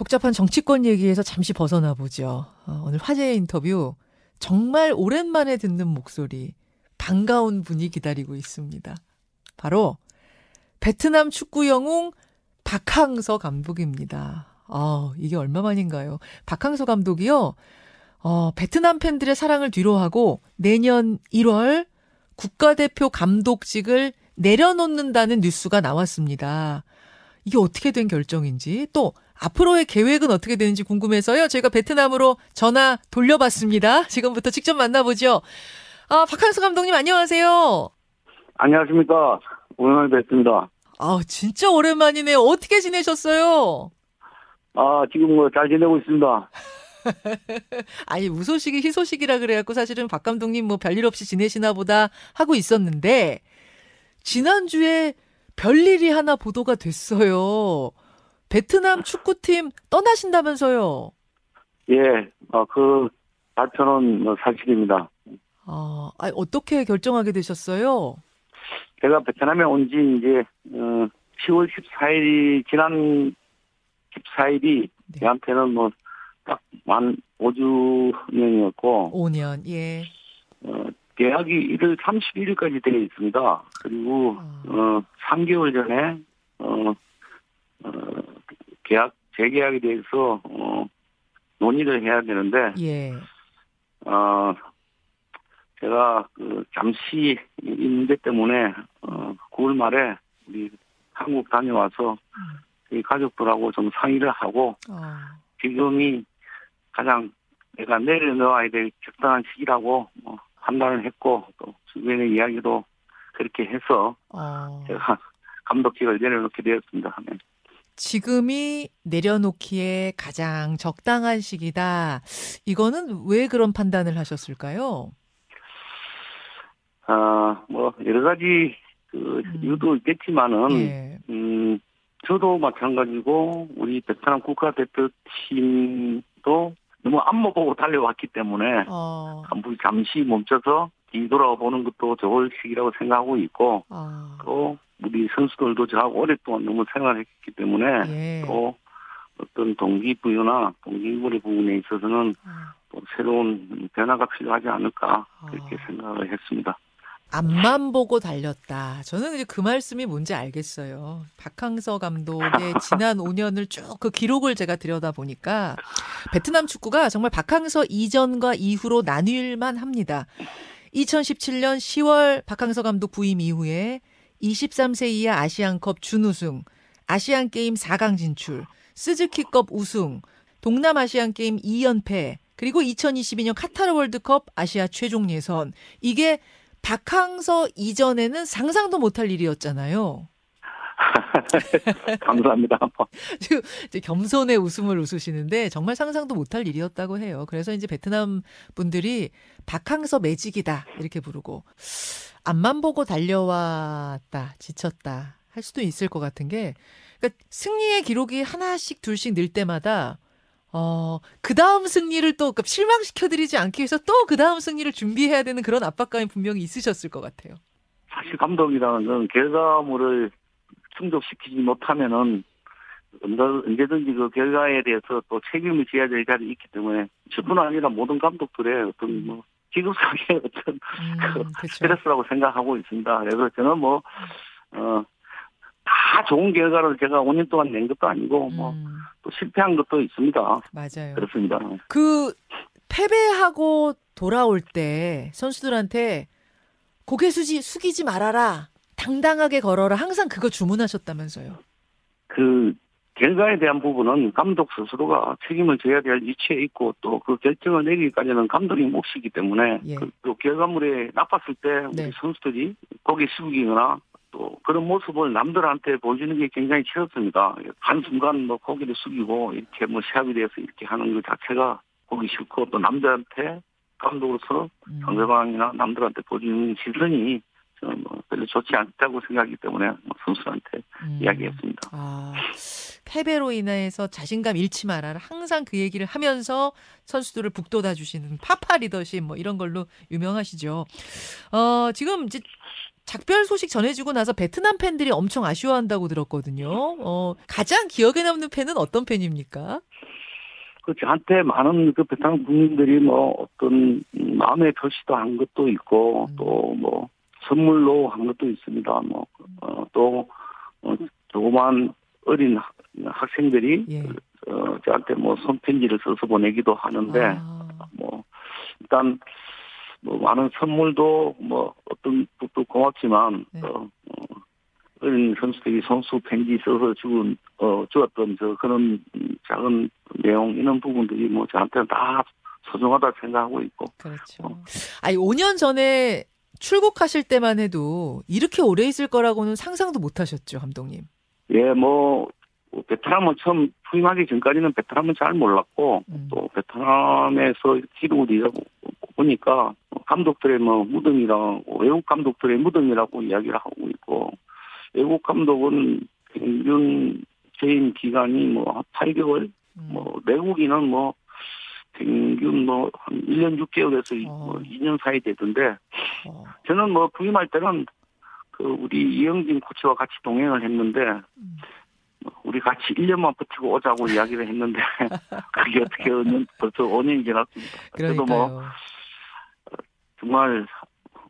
복잡한 정치권 얘기에서 잠시 벗어나 보죠. 어, 오늘 화제의 인터뷰 정말 오랜만에 듣는 목소리 반가운 분이 기다리고 있습니다. 바로 베트남 축구 영웅 박항서 감독입니다. 아, 이게 얼마만인가요? 박항서 감독이요. 어, 베트남 팬들의 사랑을 뒤로하고 내년 1월 국가대표 감독직을 내려놓는다는 뉴스가 나왔습니다. 이게 어떻게 된 결정인지 또 앞으로의 계획은 어떻게 되는지 궁금해서요. 저희가 베트남으로 전화 돌려봤습니다. 지금부터 직접 만나보죠. 아, 박항서 감독님 안녕하세요. 안녕하십니까. 오늘 뵙습니다. 아, 진짜 오랜만이네요. 어떻게 지내셨어요? 아, 지금 뭐 잘 지내고 있습니다. 아니, 무소식이 희소식이라 그래갖고 사실은 박 감독님 뭐 별일 없이 지내시나 보다 하고 있었는데, 지난주에 별일이 하나 보도가 됐어요. 베트남 축구팀 떠나신다면서요? 예, 어, 그 발표는 뭐 사실입니다. 아, 아니, 어떻게 결정하게 되셨어요? 제가 베트남에 온 지 이제 어, 10월 14일이 지난 14일이 네. 저한테는 뭐 딱만 5주년이었고 5년, 예. 어, 계약이 1월 31일까지 되어 있습니다. 그리고 아. 어, 3개월 전에 어, 어, 계약 재계약에 대해서 어, 논의를 해야 되는데 예. 어, 제가 그 잠시 이 문제 때문에 어, 9월 말에 우리 한국 다녀와서 저희 가족들하고 좀 상의를 하고 아, 지금이 가장 내가 내려놓아야 될 적당한 시기라고 뭐 판단을 했고 또 주변의 이야기도 그렇게 해서 어, 제가 감독직을 내려놓게 되었습니다. 네. 지금이 내려놓기에 가장 적당한 시기다. 이거는 왜 그런 판단을 하셨을까요? 아, 뭐 여러 가지 그 음. 이유도 있겠지만은 예. 음, 저도 마찬가지고 우리 베트남 국가대표팀도 너무 앞만 보고 달려왔기 때문에 어, 잠시 멈춰서 뒤돌아보는 것도 좋을 시기라고 생각하고 있고 아, 또 우리 선수들도 저하고 오랫동안 너무 생활했기 때문에 예. 또 어떤 동기부여나 동기부여 부분에 있어서는 아, 또 새로운 변화가 필요하지 않을까 그렇게 아. 생각을 했습니다. 앞만 보고 달렸다. 저는 이제 그 말씀이 뭔지 알겠어요. 박항서 감독의 지난 5년을 쭉 그 기록을 제가 들여다 보니까 베트남 축구가 정말 박항서 이전과 이후로 나뉠만 합니다. 2017년 10월 박항서 감독 부임 이후에 23세 이하 아시안컵 준우승, 아시안 게임 4강 진출, 스즈키컵 우승, 동남아시안 게임 2연패, 그리고 2022년 카타르 월드컵 아시아 최종 예선. 이게 박항서 이전에는 상상도 못할 일이었잖아요. 감사합니다. 지금 이제 겸손의 웃음을 웃으시는데 정말 상상도 못할 일이었다고 해요. 그래서 이제 베트남 분들이 박항서 매직이다 이렇게 부르고 앞만 보고 달려왔다 지쳤다 할 수도 있을 것 같은 게 그러니까 승리의 기록이 하나씩 둘씩 늘 때마다 어, 그 다음 승리를 또 그러니까 실망시켜드리지 않기 위해서 또 그 다음 승리를 준비해야 되는 그런 압박감이 분명히 있으셨을 것 같아요. 사실 감독이라는 건 결과물을 충족시키지 못하면은 언제- 언제든지 그 결과에 대해서 또 책임을 져야 될 자리에 있기 때문에 저뿐 아니라 모든 감독들의 어떤 뭐 기급상의 어떤 음, 그렇죠. 스트레스라고 생각하고 있습니다. 그래서 저는 뭐, 어, 다 좋은 결과를 제가 5년 동안 낸 것도 아니고 뭐 음, 또 실패한 것도 있습니다. 맞아요. 그렇습니다. 그 패배하고 돌아올 때 선수들한테 고개 수지 숙이지 말아라. 당당하게 걸어라. 항상 그거 주문하셨다면서요. 그 결과에 대한 부분은 감독 스스로가 책임을 져야 될 위치에 있고 또 그 결정을 내리기까지는 감독의 몫이기 때문에 예. 그, 또 결과물에 나빴을 때 우리 네. 선수들이 고개 숙이거나 또 그런 모습을 남들한테 보여주는 게 굉장히 싫었습니다. 한순간 뭐 고개를 숙이고 이렇게 뭐 시합에 대해서 이렇게 하는 것 자체가 보기 싫고 또 남들한테 감독으로서 음. 상대방이나 남들한테 보여주는 시선이 뭐 별로 좋지 않다고 생각하기 때문에 뭐 선수한테 음. 이야기했습니다. 아, 패배로 인해서 자신감 잃지 말아라. 항상 그 얘기를 하면서 선수들을 북돋아 주시는 파파 리더십 뭐 이런 걸로 유명하시죠. 어, 지금 이제 작별 소식 전해지고 나서 베트남 팬들이 엄청 아쉬워한다고 들었거든요. 어, 가장 기억에 남는 팬은 어떤 팬입니까? 그 저한테 많은 그 베트남 국민들이 뭐 어떤 마음의 표시도 한 것도 있고 음. 또뭐 선물로 한 것도 있습니다. 뭐또 어, 조그만 어린 학- 학생들이 예. 어, 저한테 뭐 손편지를 써서 보내기도 하는데 아, 뭐 일단 뭐 많은 선물도 뭐 어떤 것도 고맙지만 네. 어, 어, 어린 선수들이 선수 편지 써서 주은 어 주었던 저 그런 음, 작은 내용 이런 부분들이 뭐 저한테는 다 소중하다 생각하고 있고 그렇죠. 아니 5년 전에 출국하실 때만 해도 이렇게 오래 있을 거라고는 상상도 못 하셨죠, 감독님. 예 뭐 베트남은 처음 부임하기 전까지는 베트남은 잘 몰랐고 음. 또 베트남에서 기록을 보니까 감독들의 뭐 무덤이랑 외국 감독들의 무덤이라고 이야기를 하고 있고 외국 감독은 평균 재임 기간이 뭐 8개월 음. 뭐 내국인은 뭐 평균 뭐 한 1년 6개월에서 어. 뭐 2년 사이 되던데 어, 저는 뭐 부임할 때는 그 우리 이영진 코치와 같이 동행을 했는데 음. 우리 같이 1년만 버티고 오자고 이야기를 했는데 그게 어떻게 5년, 벌써 5년이 지났습니다. 그래도 뭐. 정말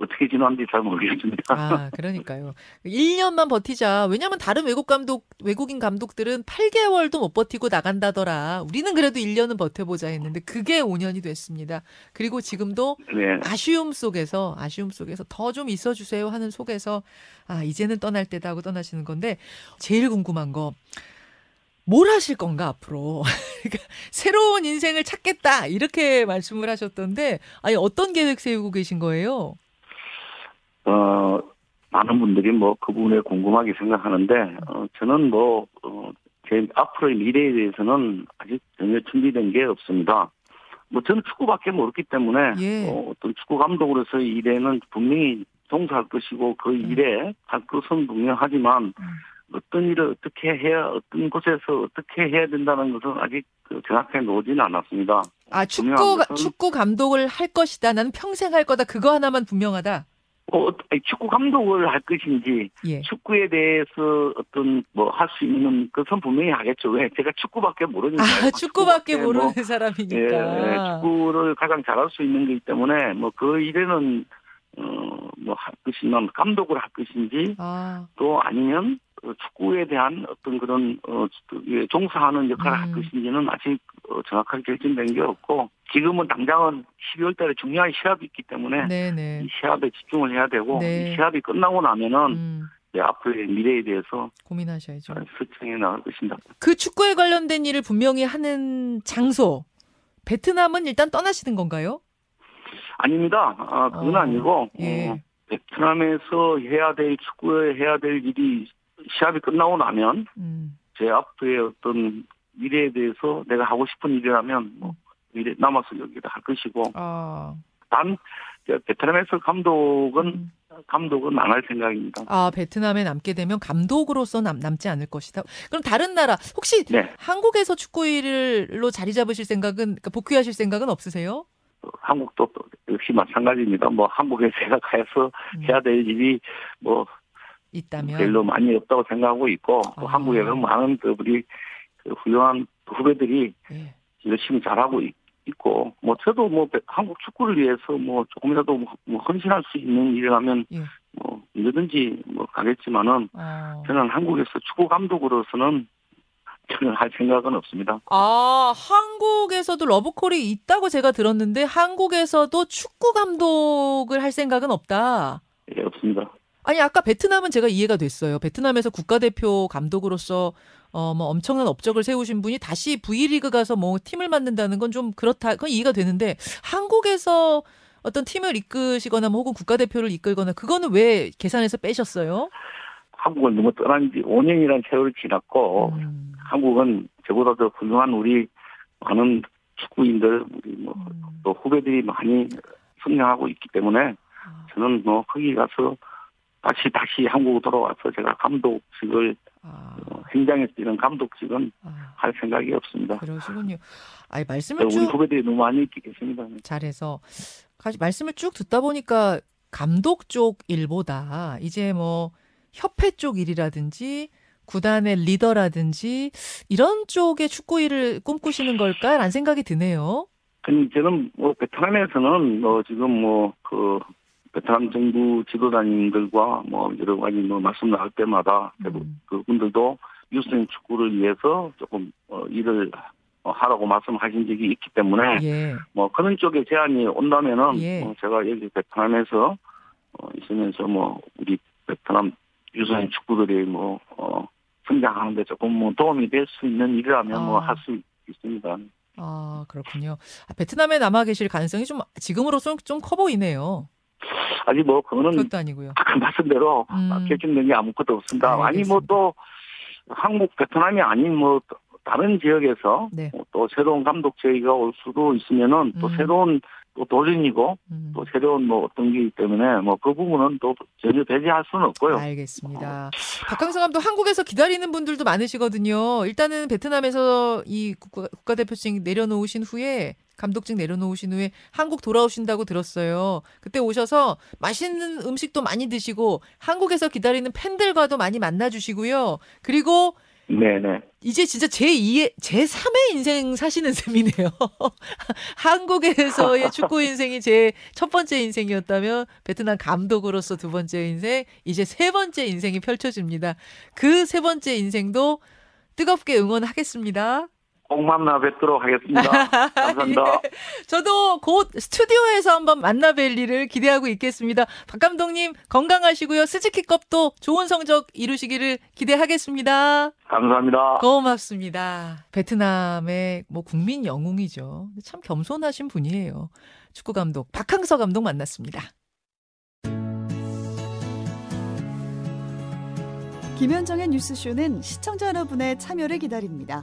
어떻게 지났는지 잘 모르겠습니다. 아, 그러니까요. 1년만 버티자. 왜냐면 다른 외국 감독, 외국인 감독들은 8개월도 못 버티고 나간다더라. 우리는 그래도 1년은 버텨보자 했는데 그게 5년이 됐습니다. 그리고 지금도 네. 아쉬움 속에서, 아쉬움 속에서 더 좀 있어주세요 하는 속에서, 아, 이제는 떠날 때다 하고 떠나시는 건데, 제일 궁금한 거, 뭘 하실 건가, 앞으로? 그러니까 새로운 인생을 찾겠다. 이렇게 말씀을 하셨던데, 아니, 어떤 계획 세우고 계신 거예요? 어, 많은 분들이 뭐 그 부분에 궁금하게 생각하는데, 어, 저는 뭐, 어, 제 앞으로의 미래에 대해서는 아직 전혀 준비된 게 없습니다. 뭐 저는 축구밖에 모르기 때문에, 예. 어, 어떤 축구 감독으로서의 일에는 분명히 종사할 것이고 그 음. 일에 할 것은 분명하지만 음. 어떤 일을 어떻게 해야 어떤 곳에서 어떻게 해야 된다는 것은 아직 그 정확하게 나오지는 않았습니다. 아, 축구, 축구 감독을 할 것이다. 나는 평생 할 거다. 그거 하나만 분명하다. 어, 아니, 축구 감독을 할 것인지 예. 축구에 대해서 어떤 뭐 할 수 있는 것은 분명히 하겠죠. 왜 제가 축구밖에 모르니까. 아, 축구밖에 뭐, 모르는 예, 사람이니까. 예, 축구를 가장 잘할 수 있는 거기 때문에 뭐 그 일에는 어뭐 할 것이면 감독을 할 것인지 아, 또 아니면 어, 축구에 대한 어떤 그런 어 예, 종사하는 역할을 할 음. 것인지는 아직 어, 정확하게 결정된 게 없고 지금은 당장은 12월 달에 중요한 시합이 있기 때문에 네네. 이 시합에 집중을 해야 되고 네. 이 시합이 끝나고 나면은 음, 내 앞으로의 미래에 대해서 고민하셔야죠. 설정해 나갈 것입니다. 그 축구에 관련된 일을 분명히 하는 장소. 베트남은 일단 떠나시는 건가요? 아닙니다. 아, 그건 어, 아니고 예. 어, 베트남에서 해야 될 축구에 해야 될 일이 시합이 끝나고 나면 음, 제 앞으로의 어떤 미래에 대해서 내가 하고 싶은 일이라면 뭐 미래 남아서 여기다 할 것이고 아, 단저 베트남에서 감독은 음. 감독은 안 할 생각입니다. 아, 베트남에 남게 되면 감독으로서 남, 남지 않을 것이다. 그럼 다른 나라, 혹시 네, 한국에서 축구 일로 자리 잡으실 생각은, 그러니까 복귀하실 생각은 없으세요? 어, 한국도 또 역시 마찬가지입니다. 뭐 한국에 가서 음, 해야 될 일이 뭐 있다면. 별로 많이 없다고 생각하고 있고 또 아. 한국에는 많은 그 우리 그 훌륭한 후배들이 예. 열심히 잘하고 있, 고뭐 저도 뭐 베- 한국 축구를 위해서 뭐 조금이라도 뭐, 뭐 헌신할 수 있는 일이라면 예. 뭐 언제든지 뭐 가겠지만은 어. 저는 한국에서 축구 감독으로서는 저는 할 생각은 없습니다. 아, 한국에서도 러브콜이 있다고 제가 들었는데 한국에서도 축구 감독을 할 생각은 없다. 예, 없습니다. 아니 아까 베트남은 제가 이해가 됐어요. 베트남에서 국가대표 감독으로서 어 뭐 엄청난 업적을 세우신 분이 다시 V리그 가서 뭐 팀을 만든다는 건 좀 그렇다. 그건 이해가 되는데 한국에서 어떤 팀을 이끄시거나 뭐 혹은 국가대표를 이끌거나 그거는 왜 계산해서 빼셨어요? 한국을 너무 떠난 지 5년이라는 세월이 지났고 음, 한국은 저보다 더 훌륭한 우리 많은 축구인들 우리 뭐또 음. 후배들이 많이 성장하고 있기 때문에 아, 저는 뭐 거기 가서 다시 다시 한국 돌아와서 제가 감독직을 아, 어, 현장에서 이런 감독직은 아, 할 생각이 없습니다. 그러시군요. 아니 말씀을 우리 쭉 후배들이 너무 많이 있기 계십니다. 잘해서 말씀을 쭉 듣다 보니까 감독 쪽 일보다 이제 뭐 협회 쪽 일이라든지 구단의 리더라든지 이런 쪽의 축구 일을 꿈꾸시는 걸까라는 생각이 드네요. 저는 뭐 베트남에서는 뭐 지금 뭐 그 베트남 정부 지도자님들과 뭐 여러 가지 뭐 말씀 나올 때마다 음. 그분들도 유스행 축구를 위해서 조금 어, 일을 하라고 말씀하신 적이 있기 때문에 예. 뭐 그런 쪽에 제안이 온다면은 예. 어, 제가 여기 베트남에서 어, 있으면서 뭐 우리 베트남 유소년 축구들이 뭐 어, 성장하는데 조금 뭐 도움이 될 수 있는 일이라면 뭐 아. 할수 있습니다. 아, 그렇군요. 아, 베트남에 남아 계실 가능성이 좀 지금으로서 좀커 보이네요. 아직 뭐 그거는 그것도 아니고요. 아까 말씀대로 음. 결정된 게 아무것도 없습니다. 아니 알겠습니다. 뭐또 한국 베트남이 아닌 뭐또 다른 지역에서 네. 뭐또 새로운 감독 제의가 올 수도 있으면은 또 음. 새로운 또 도전이고 음. 또 새로운 뭐 어떤 게 때문에 뭐 그 부분은 또 전혀 배제할 수는 없고요. 알겠습니다. 박항서 감독 한국에서 기다리는 분들도 많으시거든요. 일단은 베트남에서 이 국가, 국가대표증 내려놓으신 후에 감독증 내려놓으신 후에 한국 돌아오신다고 들었어요. 그때 오셔서 맛있는 음식도 많이 드시고 한국에서 기다리는 팬들과도 많이 만나주시고요. 그리고 네네. 이제 진짜 제2의, 제3의 인생 사시는 셈이네요. 한국에서의 축구 인생이 제 첫 번째 인생이었다면 베트남 감독으로서 두 번째 인생, 이제 세 번째 인생이 펼쳐집니다. 그 세 번째 인생도 뜨겁게 응원하겠습니다. 꼭 만나 뵙도록 하겠습니다. 감사합니다. 예. 저도 곧 스튜디오에서 한번 만나 뵐 일을 기대하고 있겠습니다. 박 감독님 건강하시고요. 스즈키컵도 좋은 성적 이루시기를 기대하겠습니다. 감사합니다. 고맙습니다. 베트남의 뭐 국민 영웅이죠. 참 겸손하신 분이에요. 축구 감독 박항서 감독 만났습니다. 김현정의 뉴스쇼는 시청자 여러분의 참여를 기다립니다.